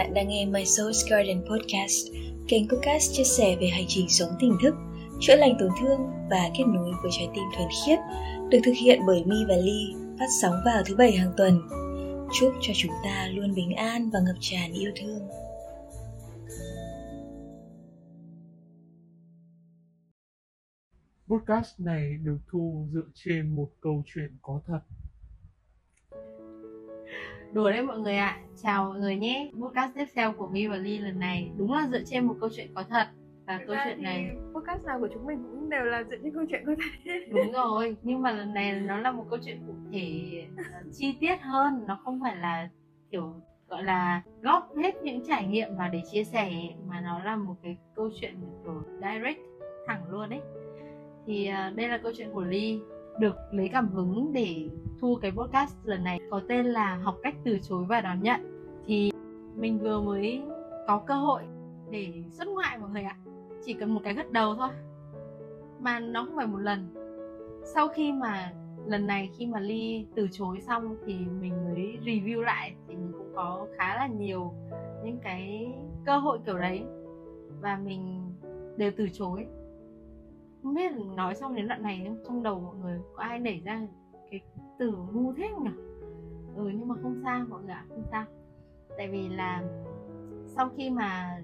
Bạn đang nghe My Soul's Garden Podcast, kênh podcast chia sẻ về hành trình sống tỉnh thức, chữa lành tổn thương và kết nối với trái tim thuần khiết, được thực hiện bởi Mi và Ly, phát sóng vào thứ bảy hàng tuần. Chúc cho chúng ta luôn bình an và ngập tràn yêu thương. Podcast này được thu dựa trên một câu chuyện có thật. Đùa đấy mọi người ạ. À. Chào mọi người nhé. Podcast tiếp theo của Mi và Ly lần này Đúng là dựa trên một câu chuyện có thật. Và Thực câu chuyện này podcast nào của chúng mình cũng đều là dựa trên câu chuyện có thật. Đúng rồi Nhưng mà lần này nó là một câu chuyện cụ thể ờ, Chi tiết hơn. Nó không phải là kiểu gọi là góp hết những trải nghiệm vào để chia sẻ mà nó là một cái câu chuyện kiểu direct thẳng luôn ấy. Thì ờ, đây là câu chuyện của Ly được lấy cảm hứng để thu cái podcast lần này có tên là học cách từ chối và đón nhận. Thì mình vừa mới có cơ hội để xuất ngoại mọi người ạ. Chỉ cần một cái gật đầu thôi. Mà nó không phải một lần. Sau khi mà, lần này khi mà ly từ chối xong thì mình mới review lại thì mình cũng có khá là nhiều những cái cơ hội kiểu đấy. Và mình đều từ chối không biết nói xong đến đoạn này trong đầu mọi người có ai nảy ra cái từ ngu thế nhỉ? Ừ nhưng mà không sao, mọi người ạ, không sao. Tại vì là sau khi mà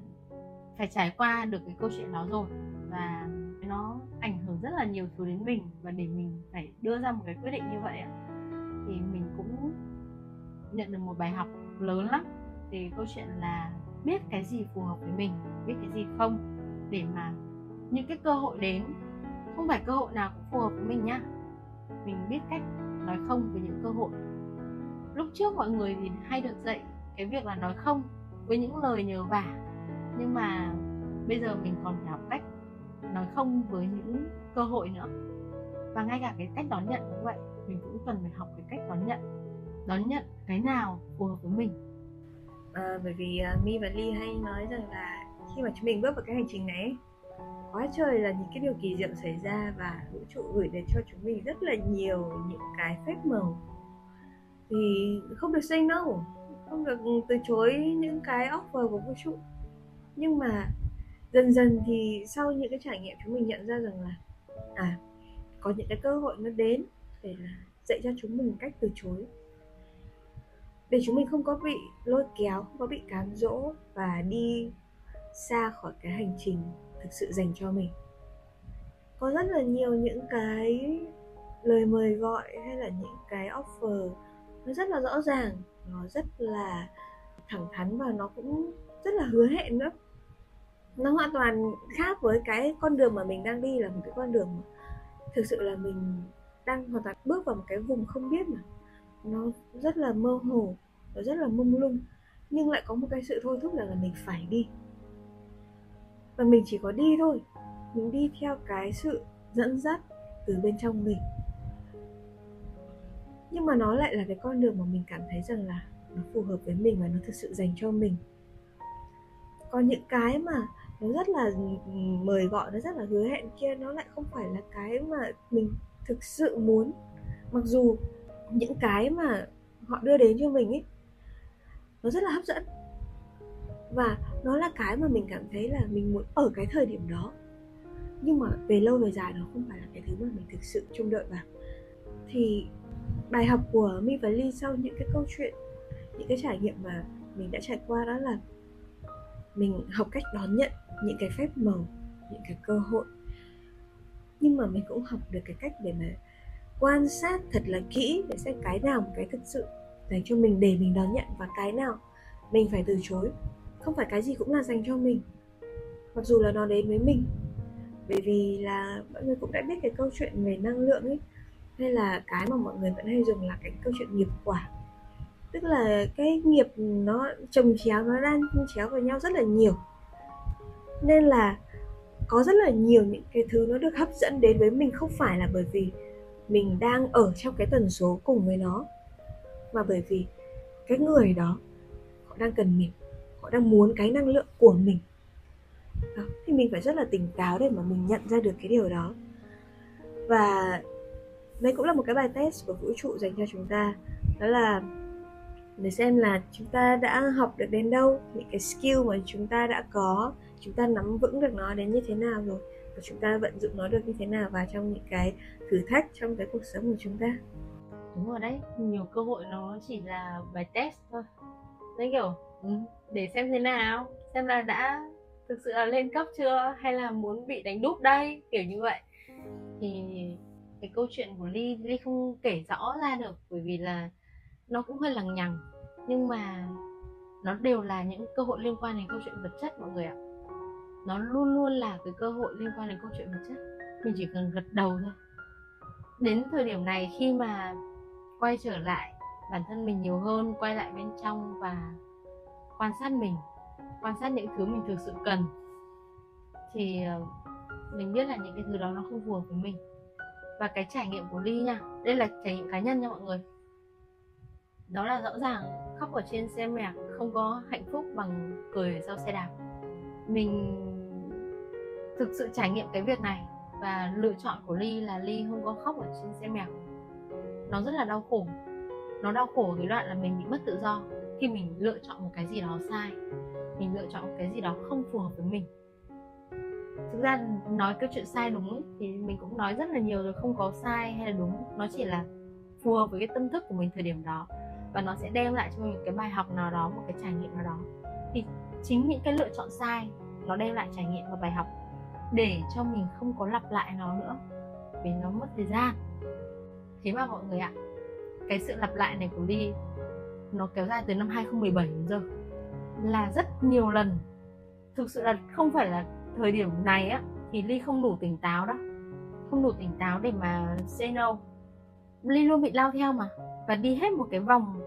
phải trải qua được cái câu chuyện đó rồi và nó ảnh hưởng rất là nhiều thứ đến mình và để mình phải đưa ra một cái quyết định như vậy thì mình cũng nhận được một bài học lớn lắm thì câu chuyện là biết cái gì phù hợp với mình, biết cái gì không để mà những cái cơ hội đến không phải cơ hội nào cũng phù hợp với mình nhá. Mình biết cách nói không với những cơ hội. Lúc trước mọi người thì hay được dạy cái việc là nói không với những lời nhờ vả nhưng mà bây giờ mình còn phải học cách nói không với những cơ hội nữa. Và ngay cả cái cách đón nhận cũng vậy mình cũng cần phải học cái cách đón nhận đón nhận cái nào phù hợp với mình. À, bởi vì ờ, uh, mi và ly hay nói rằng là khi mà chúng mình bước vào cái hành trình này quá trời là những cái điều kỳ diệu xảy ra và vũ trụ gửi đến cho chúng mình rất là nhiều những cái phép màu. Thì không được say no không được từ chối những cái offer của vũ trụ. Nhưng mà dần dần thì sau những cái trải nghiệm chúng mình nhận ra rằng là à có những cái cơ hội nó đến để là dạy cho chúng mình cách từ chối. Để chúng mình không có bị lôi kéo, không có bị cám dỗ và đi xa khỏi cái hành trình thực sự dành cho mình. Có rất là nhiều những cái lời mời gọi hay là những cái offer nó rất là rõ ràng nó rất là thẳng thắn và nó cũng rất là hứa hẹn nữa nó hoàn toàn khác với cái con đường mà mình đang đi là một cái con đường mà thực sự là mình đang hoàn toàn bước vào một cái vùng không biết mà. Nó rất là mơ hồ nó rất là mông lung nhưng lại có một cái sự thôi thúc là, là mình phải đi và mình chỉ có đi thôi. Mình đi theo cái sự dẫn dắt từ bên trong mình. Nhưng mà nó lại là cái con đường mà mình cảm thấy rằng là nó phù hợp với mình và nó thực sự dành cho mình. Còn những cái mà nó rất là mời gọi, nó rất là hứa hẹn kia, nó lại không phải là cái mà mình thực sự muốn. Mặc dù những cái mà họ đưa đến cho mình ấy, nó rất là hấp dẫn và nó là cái mà mình cảm thấy là mình muốn ở cái thời điểm đó. Nhưng mà về lâu về dài nó không phải là cái thứ mà mình thực sự trông đợi vào. Thì bài học của mi và ly sau những cái câu chuyện, những cái trải nghiệm mà mình đã trải qua đó là mình học cách đón nhận những cái phép màu, những cái cơ hội. Nhưng mà mình cũng học được cái cách để mà quan sát thật là kỹ, để xem cái nào một cái thực sự dành cho mình để mình đón nhận và cái nào mình phải từ chối không phải cái gì cũng là dành cho mình, mặc dù là nó đến với mình. Bởi vì là mọi người cũng đã biết cái câu chuyện về năng lượng ấy hay là cái mà mọi người vẫn hay dùng là cái câu chuyện nghiệp quả. Tức là cái nghiệp nó trồng chéo, nó đang chéo vào nhau rất là nhiều. Nên là có rất là nhiều những cái thứ nó được hấp dẫn đến với mình, không phải là bởi vì mình đang ở trong cái tần số cùng với nó, mà bởi vì cái người đó họ đang cần mình họ đang muốn cái năng lượng của mình. Đó, thì mình phải rất là tỉnh táo để mà mình nhận ra được cái điều đó. Và đây cũng là một cái bài test của vũ trụ dành cho chúng ta. Đó là để xem là chúng ta đã học được đến đâu những cái skill mà chúng ta đã có chúng ta nắm vững được nó đến như thế nào rồi và chúng ta vận dụng nó được như thế nào vào trong những cái thử thách trong cái cuộc sống của chúng ta. Đúng rồi đấy nhiều cơ hội nó chỉ là bài test thôi. Đấy kiểu ừ, để xem thế nào? Xem là đã thực sự là lên cấp chưa? Hay là muốn bị đánh đúp đây? Kiểu như vậy. Thì cái câu chuyện của ly ly không kể rõ ra được bởi vì là nó cũng hơi lằng nhằng. Nhưng mà nó đều là những cơ hội liên quan đến câu chuyện vật chất mọi người ạ. Nó luôn luôn là cái cơ hội liên quan đến câu chuyện vật chất. Mình chỉ cần gật đầu thôi. Đến thời điểm này khi mà quay trở lại bản thân mình nhiều hơn quay lại bên trong và quan sát mình, quan sát những thứ mình thực sự cần, thì ờ, mình biết là những cái thứ đó nó không phù hợp với mình. Và cái trải nghiệm của ly nha, đây là trải nghiệm cá nhân nha mọi người. Đó là rõ ràng khóc ở trên xe mẹ không có hạnh phúc bằng cười ở sau xe đạp. Mình thực sự trải nghiệm cái việc này và lựa chọn của ly là ly không có khóc ở trên xe mèo nó rất là đau khổ. Nó đau khổ cái đoạn là mình bị mất tự do khi mình lựa chọn một cái gì đó sai mình lựa chọn một cái gì đó không phù hợp với mình. Thực ra nói cái chuyện sai đúng ấy, thì mình cũng nói rất là nhiều rồi không có sai hay là đúng. Nó chỉ là phù hợp với cái tâm thức của mình thời điểm đó và nó sẽ đem lại cho mình cái bài học nào đó một cái trải nghiệm nào đó. Thì chính những cái lựa chọn sai nó đem lại trải nghiệm và bài học để cho mình không có lặp lại nó nữa vì nó mất thời gian. Thế mà mọi người ạ cái sự lặp lại này của Ly nó kéo dài từ năm 2017 đến giờ. Là rất nhiều lần. Thực sự là không phải là thời điểm này á, thì Ly không đủ tỉnh táo đó. Không đủ tỉnh táo để mà say no. Ly luôn bị lao theo mà, và đi hết một cái vòng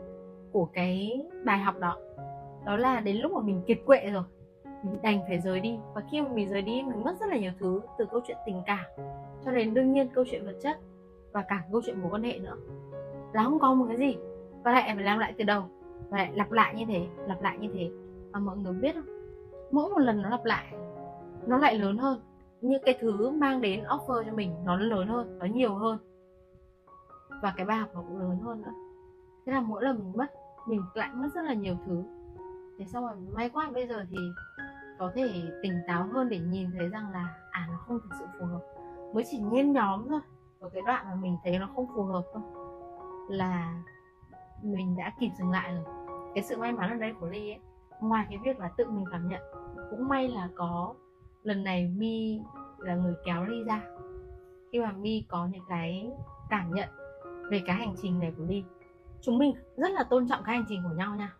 của cái bài học đó. Đó là đến lúc mà mình kiệt quệ rồi, mình đành phải rời đi. Và khi mà mình rời đi, mình mất rất là nhiều thứ, từ câu chuyện tình cảm, cho đến đương nhiên câu chuyện vật chất, và cả câu chuyện mối quan hệ nữa. Là không có một cái gì và lại phải làm lại từ đầu và lại lặp lại như thế, lặp lại như thế. Mà mọi người biết không? Mỗi một lần nó lặp lại, nó lại lớn hơn. Những cái thứ mang đến offer cho mình nó lớn hơn, nó nhiều hơn. Và cái bài học nó cũng lớn hơn nữa. Thế là mỗi lần mình mất, mình lại mất rất là nhiều thứ. Thế xong rồi may quá bây giờ thì có thể tỉnh táo hơn để nhìn thấy rằng là à nó không thực sự phù hợp. Mới chỉ nhen nhóm thôi. Ở cái đoạn mà mình thấy nó không phù hợp thôi. Là mình đã kịp dừng lại rồi. Cái sự may mắn ở đây của ly ấy, ngoài cái việc là tự mình cảm nhận, cũng may là có lần này mi là người kéo ly ra. Khi mà mi có những cái cảm nhận về cái hành trình này của ly, chúng mình rất là tôn trọng cái hành trình của nhau nha.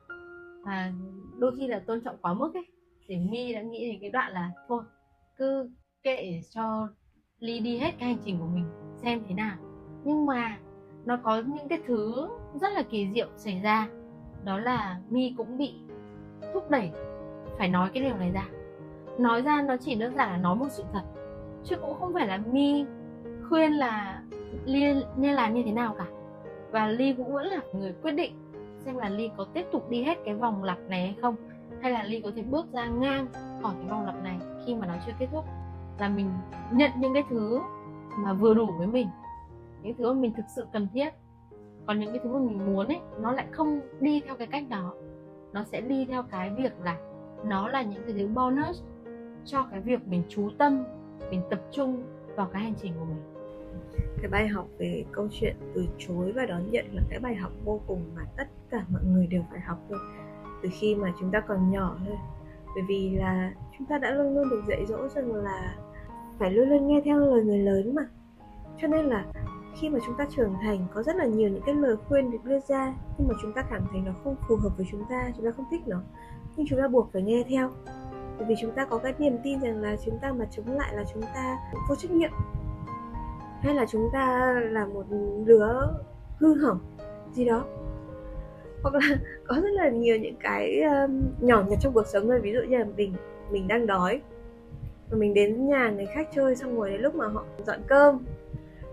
Và đôi khi là tôn trọng quá mức ấy, thì mi đã nghĩ đến cái đoạn là, thôi, cứ kệ cho ly đi hết cái hành trình của mình, xem thế nào. Nhưng mà nó có những cái thứ rất là kỳ diệu xảy ra. Đó là mi cũng bị thúc đẩy phải nói cái điều này ra. Nói ra nó chỉ đơn giản là nói một sự thật, chứ cũng không phải là mi khuyên là ly nên làm như thế nào cả. Và ly cũng vẫn là người quyết định xem là ly có tiếp tục đi hết cái vòng lặp này hay không, hay là ly có thể bước ra ngang khỏi cái vòng lặp này khi mà nó chưa kết thúc. Là mình nhận những cái thứ mà vừa đủ với mình, những thứ mà mình thực sự cần thiết còn những cái thứ mà mình muốn ấy, nó lại không đi theo cái cách đó. Nó sẽ đi theo cái việc là nó là những cái thứ bonus cho cái việc mình chú tâm, mình tập trung vào cái hành trình của mình. Cái bài học về câu chuyện từ chối và đón nhận là cái bài học vô cùng mà tất cả mọi người đều phải học thôi. Từ khi mà chúng ta còn nhỏ thôi. Bởi vì là chúng ta đã luôn luôn được dạy dỗ rằng là phải luôn luôn nghe theo lời người lớn mà. Cho nên là khi mà chúng ta trưởng thành có rất là nhiều những cái lời khuyên được đưa ra nhưng mà chúng ta cảm thấy nó không phù hợp với chúng ta chúng ta không thích nó. Nhưng chúng ta buộc phải nghe theo. Bởi vì chúng ta có cái niềm tin rằng là chúng ta mà chống lại là chúng ta vô trách nhiệm. Hay là chúng ta là một đứa hư hỏng gì đó. Hoặc là có rất là nhiều những cái um, nhỏ nhặt trong cuộc sống thôi. Ví dụ như là mình mình đang đói và mình đến nhà người khách chơi xong rồi đến lúc mà họ dọn cơm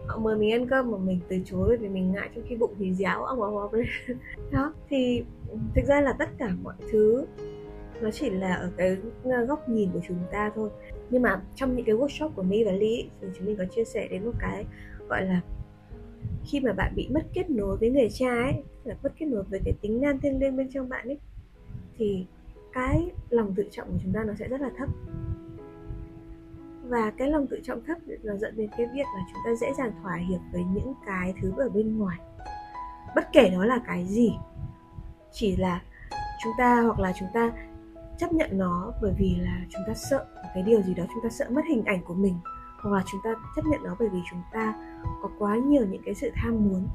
họ mời mình ăn cơm mà mình từ chối vì mình ngại trong khi bụng thì réo ông ông ông. Đó, thì ừ, thực ra là tất cả mọi thứ nó chỉ là ở cái ờ, góc nhìn của chúng ta thôi. Nhưng mà trong những cái workshop của My và ly thì chúng mình có chia sẻ đến một cái gọi là khi mà bạn bị mất kết nối với người cha ấy, là mất kết nối với cái tính nam thiêng liêng bên trong bạn ấy, thì cái lòng tự trọng của chúng ta nó sẽ rất là thấp và cái lòng tự trọng thấp là dẫn đến cái việc là chúng ta dễ dàng thỏa hiệp với những cái thứ ở bên ngoài. Bất kể nó là cái gì, chỉ là chúng ta hoặc là chúng ta chấp nhận nó bởi vì là chúng ta sợ cái điều gì đó, chúng ta sợ mất hình ảnh của mình, hoặc là chúng ta chấp nhận nó bởi vì chúng ta có quá nhiều những cái sự tham muốn.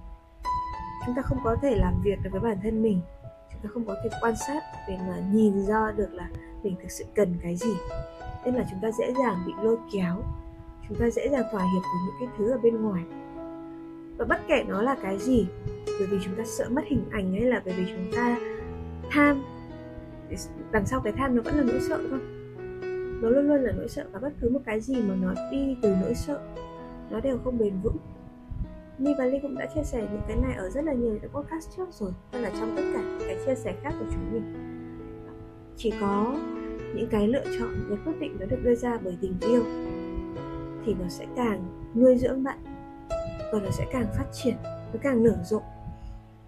Chúng ta không có thể làm việc được với bản thân mình, chúng ta không có thể quan sát để mà nhìn ra được là mình thực sự cần cái gì nên là chúng ta dễ dàng bị lôi kéo. Chúng ta dễ dàng thỏa hiệp với những cái thứ ở bên ngoài. Và bất kể nó là cái gì, bởi vì chúng ta sợ mất hình ảnh hay là bởi vì chúng ta tham, đằng sau cái tham nó vẫn là nỗi sợ thôi. Nó luôn luôn là nỗi sợ và bất cứ một cái gì mà nó đi từ nỗi sợ, nó đều không bền vững. Mi và Ly cũng đã chia sẻ, những cái này ở rất là nhiều những podcast trước rồi hay là trong tất cả những cái chia sẻ khác của chúng mình. Chỉ có những cái lựa chọn những quyết định nó được đưa ra bởi tình yêu thì nó sẽ càng nuôi dưỡng bạn và nó sẽ càng phát triển nó càng nở rộ.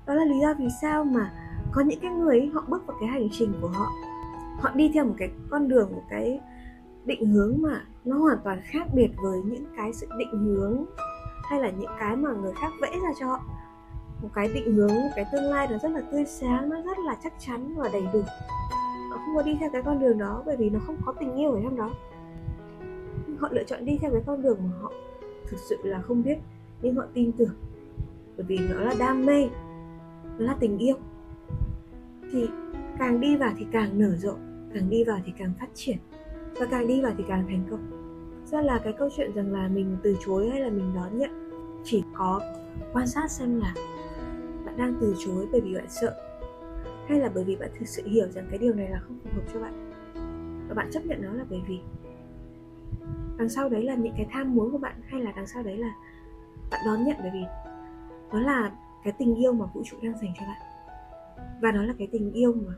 Đó là lý do vì sao mà có những cái người ấy, họ bước vào cái hành trình của họ. Họ đi theo một cái con đường một cái định hướng mà nó hoàn toàn khác biệt với những cái sự định hướng hay là những cái mà người khác vẽ ra cho họ. Một cái định hướng một cái tương lai nó rất là tươi sáng nó rất là chắc chắn và đầy đủ họ không có đi theo cái con đường đó, bởi vì nó không có tình yêu ở trong đó. Họ lựa chọn đi theo cái con đường mà họ thực sự là không biết, nhưng họ tin tưởng, bởi vì nó là đam mê, nó là tình yêu. Thì càng đi vào thì càng nở rộ, càng đi vào thì càng phát triển, và càng đi vào thì càng thành công. Ra là cái câu chuyện rằng là mình từ chối hay là mình đón nhận, chỉ có quan sát xem là bạn đang từ chối bởi vì bạn sợ hay là bởi vì bạn thực sự hiểu rằng cái điều này là không phù hợp cho bạn? Và bạn chấp nhận nó là bởi vì? Đằng sau đấy là những cái tham muốn của bạn hay là đằng sau đấy là bạn đón nhận bởi vì? Đó là cái tình yêu mà vũ trụ đang dành cho bạn. Và nó là cái tình yêu mà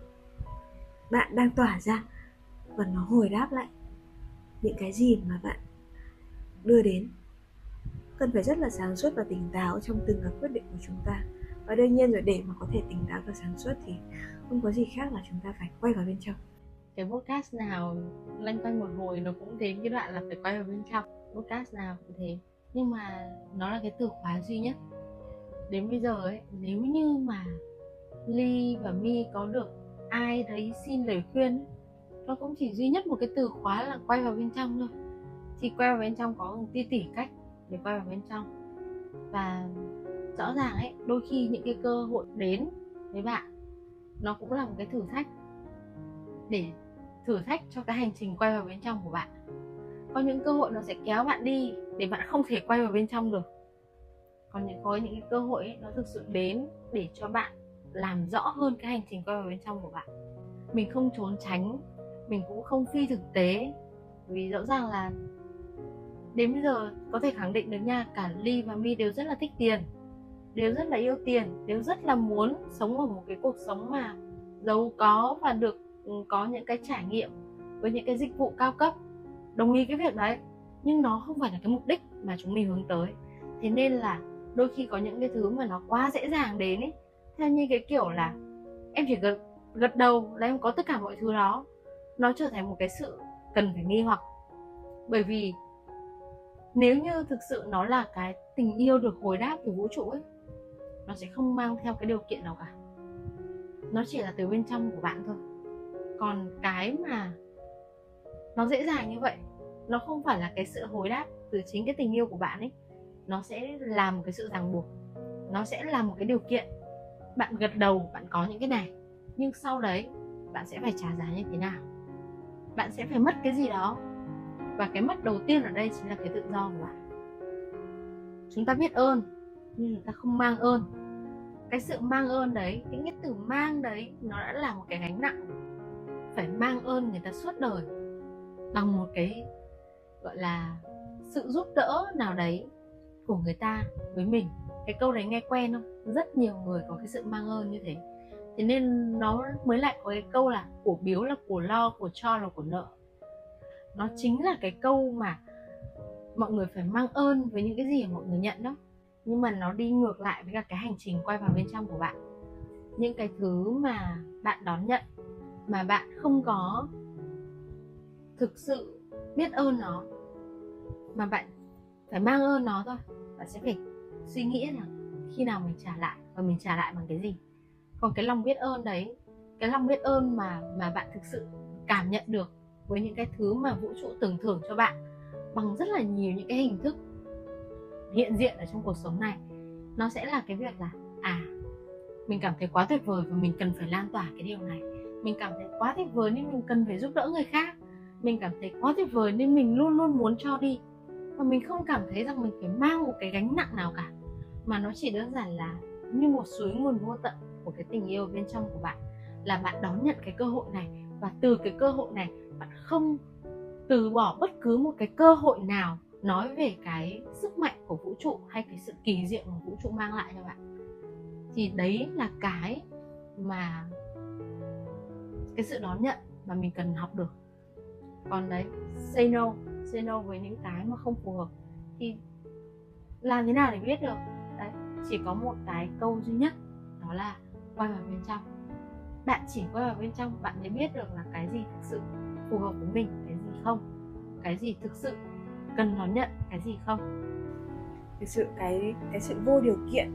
bạn đang tỏa ra và nó hồi đáp lại những cái gì mà bạn đưa đến. Cần phải rất là sáng suốt và tỉnh táo trong từng cái quyết định của chúng ta và đương nhiên rồi, để mà có thể tỉnh táo và sáng suốt thì không có gì khác là chúng ta phải quay vào bên trong. Cái podcast nào lanh quanh một hồi nó cũng đến cái đoạn là phải quay vào bên trong. Podcast nào cũng thế. Nhưng mà nó là cái từ khóa duy nhất. Đến bây giờ ấy, nếu như mà ly và mi có được ai đấy xin lời khuyên nó cũng chỉ duy nhất một cái từ khóa là quay vào bên trong thôi. Thì quay vào bên trong có tỷ tỷ cách để quay vào bên trong. Và rõ ràng ấy đôi khi những cái cơ hội đến với bạn nó cũng là một cái thử thách để thử thách cho cái hành trình quay vào bên trong của bạn. Có những cơ hội nó sẽ kéo bạn đi để bạn không thể quay vào bên trong được. Còn những có những cái cơ hội ấy, nó thực sự đến để cho bạn làm rõ hơn cái hành trình quay vào bên trong của bạn. Mình không trốn tránh mình cũng không phi thực tế. Vì rõ ràng là đến bây giờ có thể khẳng định được nha cả ly và mi đều rất là thích tiền đều rất là yêu tiền đều rất là muốn sống ở một cái cuộc sống mà giàu có và được ừ, có những cái trải nghiệm với những cái dịch vụ cao cấp, đồng ý cái việc đấy. Nhưng nó không phải là cái mục đích mà chúng mình hướng tới. Thế nên là đôi khi có những cái thứ mà nó quá dễ dàng đến ấy theo như cái kiểu là em chỉ gật gật đầu là em có tất cả mọi thứ đó. Nó trở thành một cái sự cần phải nghi hoặc. Bởi vì nếu như thực sự nó là cái tình yêu được hồi đáp từ vũ trụ ấy nó sẽ không mang theo cái điều kiện nào cả. Nó chỉ là từ bên trong của bạn thôi. Còn cái mà nó dễ dàng như vậy, nó không phải là cái sự hồi đáp từ chính cái tình yêu của bạn ấy. Nó sẽ làm cái sự ràng buộc. Nó sẽ là một cái điều kiện. Bạn gật đầu, bạn có những cái này. Nhưng sau đấy, bạn sẽ phải trả giá như thế nào? Bạn sẽ phải mất cái gì đó? Và cái mất đầu tiên ở đây chính là cái tự do của bạn. Chúng ta biết ơn nhưng người ta không mang ơn. Cái sự mang ơn đấy những nghĩa từ mang đấy, nó đã là một cái gánh nặng. Phải mang ơn người ta suốt đời bằng một cái, gọi là, sự giúp đỡ nào đấy của người ta với mình. Cái câu đấy nghe quen không? Rất nhiều người có cái sự mang ơn như thế. Thế nên nó mới lại có cái câu là của biếu là của lo, của cho là của nợ nó chính là cái câu mà mọi người phải mang ơn với những cái gì mà mọi người nhận đó nhưng mà nó đi ngược lại với cả cái hành trình quay vào bên trong của bạn. Những cái thứ mà bạn đón nhận, mà bạn không có thực sự biết ơn nó, mà bạn phải mang ơn nó thôi. Bạn sẽ phải suy nghĩ là khi nào mình trả lại và mình trả lại bằng cái gì. Còn cái lòng biết ơn đấy, cái lòng biết ơn mà mà bạn thực sự cảm nhận được với những cái thứ mà vũ trụ tưởng thưởng cho bạn bằng rất là nhiều những cái hình thức hiện diện ở trong cuộc sống này, nó sẽ là cái việc là à mình cảm thấy quá tuyệt vời và mình cần phải lan tỏa cái điều này. Mình cảm thấy quá tuyệt vời nên mình cần phải giúp đỡ người khác. Mình cảm thấy quá tuyệt vời nên mình luôn luôn muốn cho đi. Và mình không cảm thấy rằng mình phải mang một cái gánh nặng nào cả, mà nó chỉ đơn giản là như một suối nguồn vô tận của cái tình yêu bên trong của bạn. Là bạn đón nhận cái cơ hội này, và từ cái cơ hội này, bạn không từ bỏ bất cứ một cái cơ hội nào nói về cái sức mạnh của vũ trụ hay cái sự kỳ diệu mà vũ trụ mang lại cho bạn. Thì đấy là cái mà cái sự đón nhận mà mình cần học được. Còn đấy, say no say no với những cái mà không phù hợp thì làm thế nào để biết được? Đấy, chỉ có một cái câu duy nhất, đó là quay vào bên trong. Bạn chỉ quay vào bên trong bạn mới biết được là cái gì thực sự phù hợp với mình, cái gì không, cái gì thực sự cần đón nhận cái gì không? Thực sự cái cái sự vô điều kiện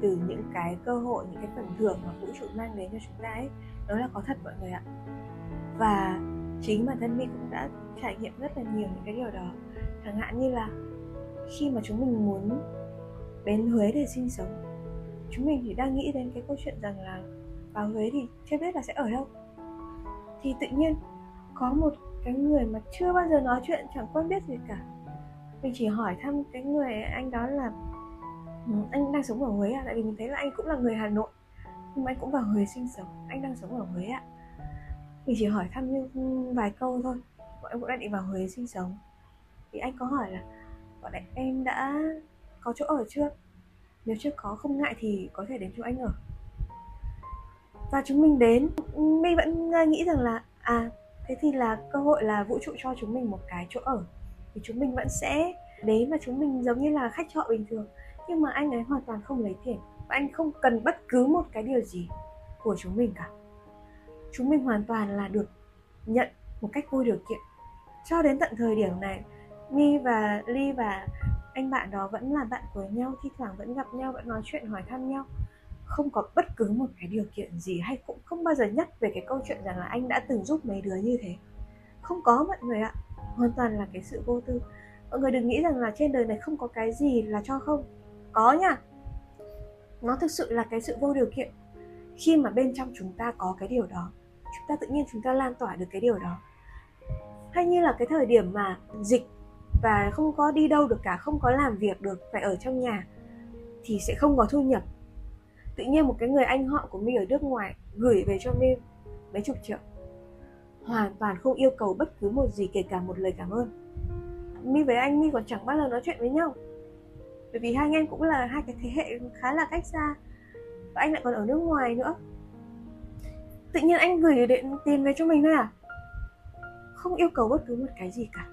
từ những cái cơ hội, những cái phần thưởng mà vũ trụ mang đến cho chúng ta ấy đó là có thật mọi người ạ. Và chính bản thân mình cũng đã trải nghiệm rất là nhiều những cái điều đó. Chẳng hạn như là khi mà chúng mình muốn đến Huế để sinh sống, chúng mình chỉ đang nghĩ đến cái câu chuyện rằng là vào Huế thì chưa biết là sẽ ở đâu. Thì tự nhiên có một cái người mà chưa bao giờ nói chuyện, chẳng quen biết gì cả. Mình chỉ hỏi thăm cái người anh đó là ừ, anh đang sống ở Huế à? Tại vì mình thấy là anh cũng là người Hà Nội, nhưng mà anh cũng vào Huế sinh sống, anh đang sống ở Huế ạ. Mình chỉ hỏi thăm như vài câu thôi. Bọn em cũng đã định vào Huế sinh sống. Thì anh có hỏi là, bọn em đã có chỗ ở chưa? Nếu chưa có, không ngại thì có thể đến chỗ anh ở. Và chúng mình đến, mình vẫn à, nghĩ rằng là à thế thì là cơ hội là vũ trụ cho chúng mình một cái chỗ ở. Thì chúng mình vẫn sẽ đến và chúng mình giống như là khách trọ bình thường, nhưng mà anh ấy hoàn toàn không lấy tiền, và anh không cần bất cứ một cái điều gì của chúng mình cả. Chúng mình hoàn toàn là được nhận một cách vô điều kiện. Cho đến tận thời điểm này mi và ly và anh bạn đó vẫn là bạn của nhau, thi thoảng vẫn gặp nhau, vẫn nói chuyện, hỏi thăm nhau không có bất cứ một cái điều kiện gì hay cũng không bao giờ nhắc về cái câu chuyện rằng là anh đã từng giúp mấy đứa như thế. Không có mọi người ạ. Hoàn toàn là cái sự vô tư. Mọi người đừng nghĩ rằng là trên đời này không có cái gì là cho không. Có nha. Nó thực sự là cái sự vô điều kiện. Khi mà bên trong chúng ta có cái điều đó, chúng ta tự nhiên chúng ta lan tỏa được cái điều đó. Hay như là cái thời điểm mà dịch và không có đi đâu được cả, không có làm việc được, phải ở trong nhà, thì sẽ không có thu nhập tự nhiên một cái người anh họ của mi ở nước ngoài gửi về cho mi mấy chục triệu. Hoàn toàn không yêu cầu bất cứ một gì kể cả một lời cảm ơn. Mi với anh, mi còn chẳng bao giờ nói chuyện với nhau. Bởi vì hai anh em cũng là hai cái thế hệ khá là cách xa. Và anh lại còn ở nước ngoài nữa. Tự nhiên anh gửi điện tiền về cho mình thôi à? Không yêu cầu bất cứ một cái gì cả.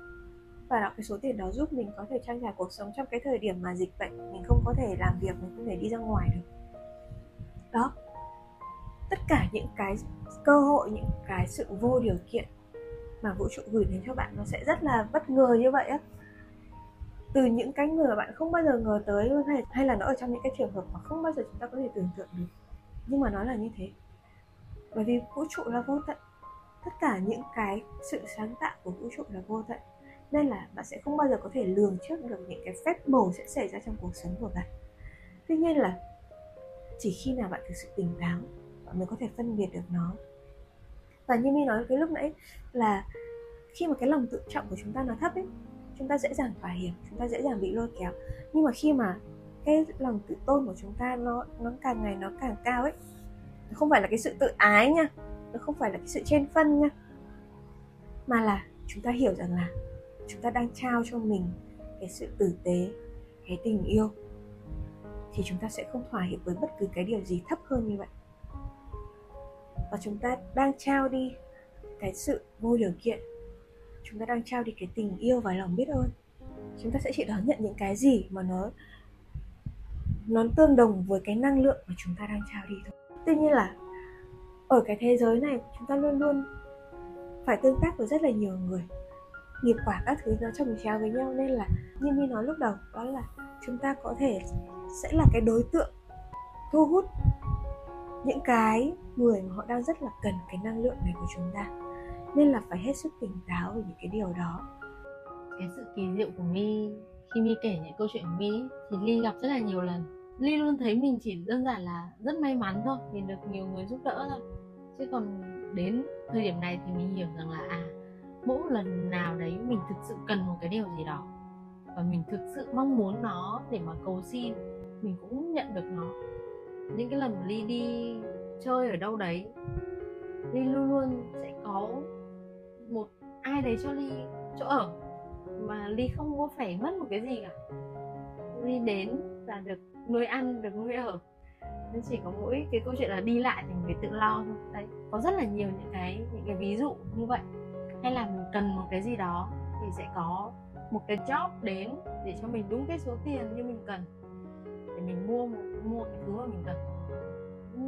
Và đó cái số tiền đó giúp mình có thể trang trải cuộc sống trong cái thời điểm mà dịch bệnh. Mình không có thể làm việc, mình không thể đi ra ngoài được đó. Tất cả những cái cơ hội, những cái sự vô điều kiện mà vũ trụ gửi đến cho bạn nó sẽ rất là bất ngờ như vậy á. Từ những cái người mà bạn không bao giờ ngờ tới luôn, hay hay là nó ở trong những cái trường hợp mà không bao giờ chúng ta có thể tưởng tượng được. Nhưng mà nó là như thế. Bởi vì vũ trụ là vô tận. Tất cả những cái sự sáng tạo của vũ trụ là vô tận. Nên là bạn sẽ không bao giờ có thể lường trước được những cái phép màu sẽ xảy ra trong cuộc sống của bạn. Tuy nhiên là chỉ khi nào bạn thực sự tỉnh táo, bạn mới có thể phân biệt được nó. Và như mi nói cái lúc nãy là khi mà cái lòng tự trọng của chúng ta nó thấp ấy, chúng ta dễ dàng thỏa hiệp, chúng ta dễ dàng bị lôi kéo. Nhưng mà khi mà cái lòng tự tôn của chúng ta nó nó càng ngày nó càng cao ấy không phải là cái sự tự ái nha, nó không phải là cái sự trên phân nha, mà là chúng ta hiểu rằng là chúng ta đang trao cho mình cái sự tử tế, cái tình yêu thì chúng ta sẽ không thỏa hiệp với bất cứ cái điều gì thấp hơn như vậy. Và chúng ta đang trao đi cái sự vô điều kiện. Chúng ta đang trao đi cái tình yêu và lòng biết ơn. Chúng ta sẽ chỉ đón nhận những cái gì mà nó nó tương đồng với cái năng lượng mà chúng ta đang trao đi thôi. Tuy nhiên là, ở cái thế giới này, chúng ta luôn luôn phải tương tác với rất là nhiều người. Nghiệp quả các thứ nó chồng chéo với nhau nên là, như mi nói lúc đầu, đó là chúng ta có thể sẽ là cái đối tượng thu hút những cái người mà họ đang rất là cần cái năng lượng này của chúng ta. Nên là phải hết sức tỉnh táo về những cái điều đó. Cái sự kỳ diệu của mi khi mi kể những câu chuyện của mi thì ly gặp rất là nhiều lần. Ly luôn thấy mình chỉ đơn giản là rất may mắn thôi vì được nhiều người giúp đỡ thôi. Chứ còn đến thời điểm này thì mình hiểu rằng là à mỗi lần nào đấy mình thực sự cần một cái điều gì đó và mình thực sự mong muốn nó để mà cầu xin. Mình cũng nhận được nó. Những cái lần mà ly đi chơi ở đâu đấy, ly luôn luôn sẽ có một ai đấy cho ly chỗ ở mà ly không có phải mất một cái gì cả. Ly đến là được nuôi ăn, được nuôi ở. Nên chỉ có mỗi cái câu chuyện là đi lại thì mình phải tự lo thôi. Đấy, có rất là nhiều những cái những cái ví dụ như vậy. Hay là mình cần một cái gì đó thì sẽ có một cái job đến để cho mình đúng cái số tiền như mình cần. Để mình mua một, mua cái thứ mà mình cần.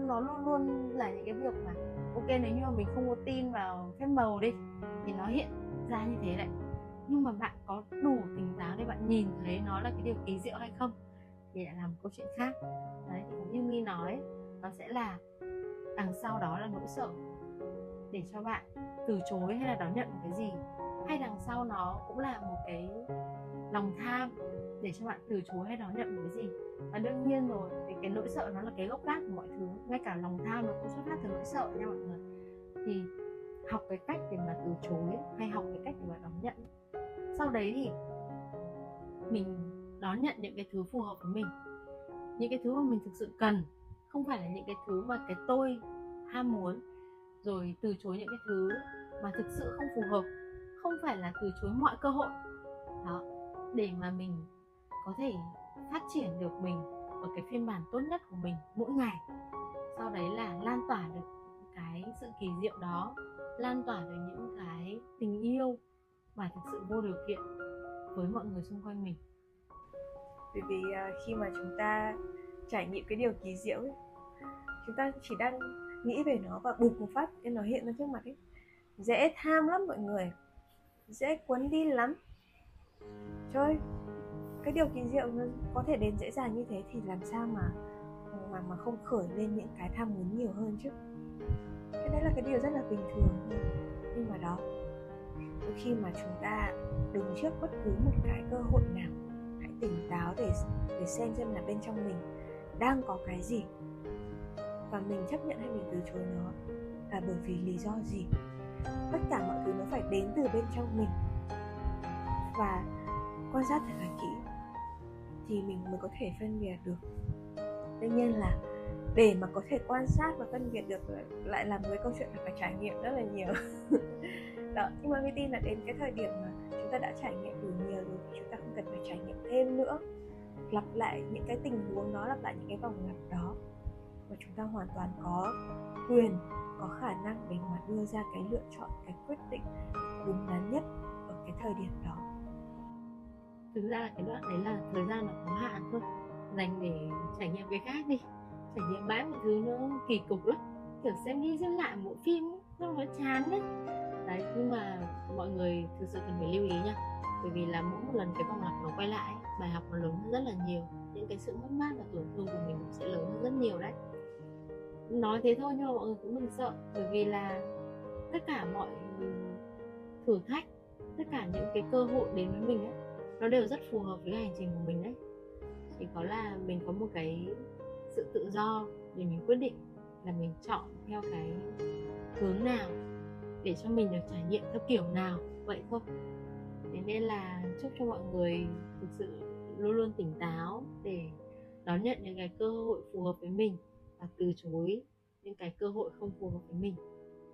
Nó luôn luôn là những cái việc mà, ok, nếu như mà mình không có tin vào phép màu đi, thì nó hiện ra như thế đấy. Nhưng mà bạn có đủ tỉnh táo để bạn nhìn thấy nó là cái điều kỳ diệu hay không, thì lại làm câu chuyện khác. Đấy, thì như mi nói, nó sẽ là đằng sau đó là nỗi sợ. Để cho bạn từ chối hay là đón nhận một cái gì hay đằng sau nó cũng là một cái lòng tham để cho bạn từ chối hay đón nhận một cái gì? Và đương nhiên rồi, thì cái nỗi sợ nó là cái gốc gác của mọi thứ, ngay cả lòng tham nó cũng xuất phát từ nỗi sợ nha mọi người. Thì học cái cách để mà từ chối hay học cái cách để mà đón nhận. Sau đấy thì mình đón nhận những cái thứ phù hợp với mình. Những cái thứ mà mình thực sự cần, không phải là những cái thứ mà cái tôi ham muốn, rồi từ chối những cái thứ mà thực sự không phù hợp không phải là từ chối mọi cơ hội. Đó, để mà mình có thể phát triển được mình ở cái phiên bản tốt nhất của mình mỗi ngày. Sau đấy là lan tỏa được cái sự kỳ diệu đó, lan tỏa được những cái tình yêu mà thực sự vô điều kiện với mọi người xung quanh mình. Bởi vì à, khi mà chúng ta trải nghiệm cái điều kỳ diệu ấy, chúng ta chỉ đang nghĩ về nó và bụp một phát nên nó hiện ra trước mặt ấy. Dễ tham lắm mọi người dễ cuốn đi lắm. Trời, cái điều kỳ diệu nó có thể đến dễ dàng như thế thì làm sao mà mà mà không khởi lên những cái tham muốn nhiều hơn chứ? Cái đấy là cái điều rất là bình thường nhưng mà đó đôi khi mà chúng ta đứng trước bất cứ một cái cơ hội nào hãy tỉnh táo để để xem xem là bên trong mình đang có cái gì. Và mình chấp nhận hay mình từ chối nó là bởi vì lý do gì? Tất cả mọi thứ nó phải đến từ bên trong mình. Và quan sát thật là kỹ thì mình mới có thể phân biệt được. Tuy nhiên là để mà có thể quan sát và phân biệt được lại là một cái câu chuyện phải phải trải nghiệm rất là nhiều. Đó, nhưng mà mình tin là đến cái thời điểm mà chúng ta đã trải nghiệm đủ nhiều rồi thì chúng ta không cần phải trải nghiệm thêm nữa. Lặp lại những cái tình huống đó, lặp lại những cái vòng lặp đó. Và chúng ta hoàn toàn có quyền có khả năng để mà đưa ra cái lựa chọn, cái quyết định đúng đắn nhất ở cái thời điểm đó. Thực ra là cái đoạn đấy là thời gian nó có hạn thôi. Dành để trải nghiệm cái khác đi. Trải nghiệm bãi một thứ nó kỳ cục lắm. Kiểu xem đi xem lại bộ phim nó có chán đấy. Đấy, nhưng mà mọi người thực sự cần phải lưu ý nha. Bởi vì là mỗi một lần cái vòng lặp nó quay lại bài học nó lớn hơn rất là nhiều. Những cái sự mất mát và tổn thương của mình cũng sẽ lớn hơn rất nhiều đấy nói thế thôi nhưng mà mọi người cũng đừng sợ. Bởi vì là tất cả mọi thử thách, tất cả những cái cơ hội đến với mình ấy, nó đều rất phù hợp với hành trình của mình đấy. Chỉ có là mình có một cái sự tự do để mình quyết định là mình chọn theo cái hướng nào để cho mình được trải nghiệm theo kiểu nào, vậy thôi. Thế nên là chúc cho mọi người thực sự luôn luôn tỉnh táo để đón nhận những cái cơ hội phù hợp với mình và từ chối những cái cơ hội không phù hợp với mình.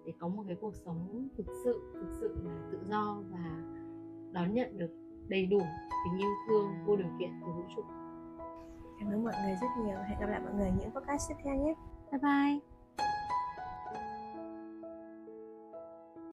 Để có một cái cuộc sống thực sự thực sự là tự do và đón nhận được đầy đủ tình yêu thương vô điều kiện từ vũ trụ. Cảm ơn mọi người rất nhiều. Hẹn gặp lại mọi người những podcast tiếp theo nhé. Bye bye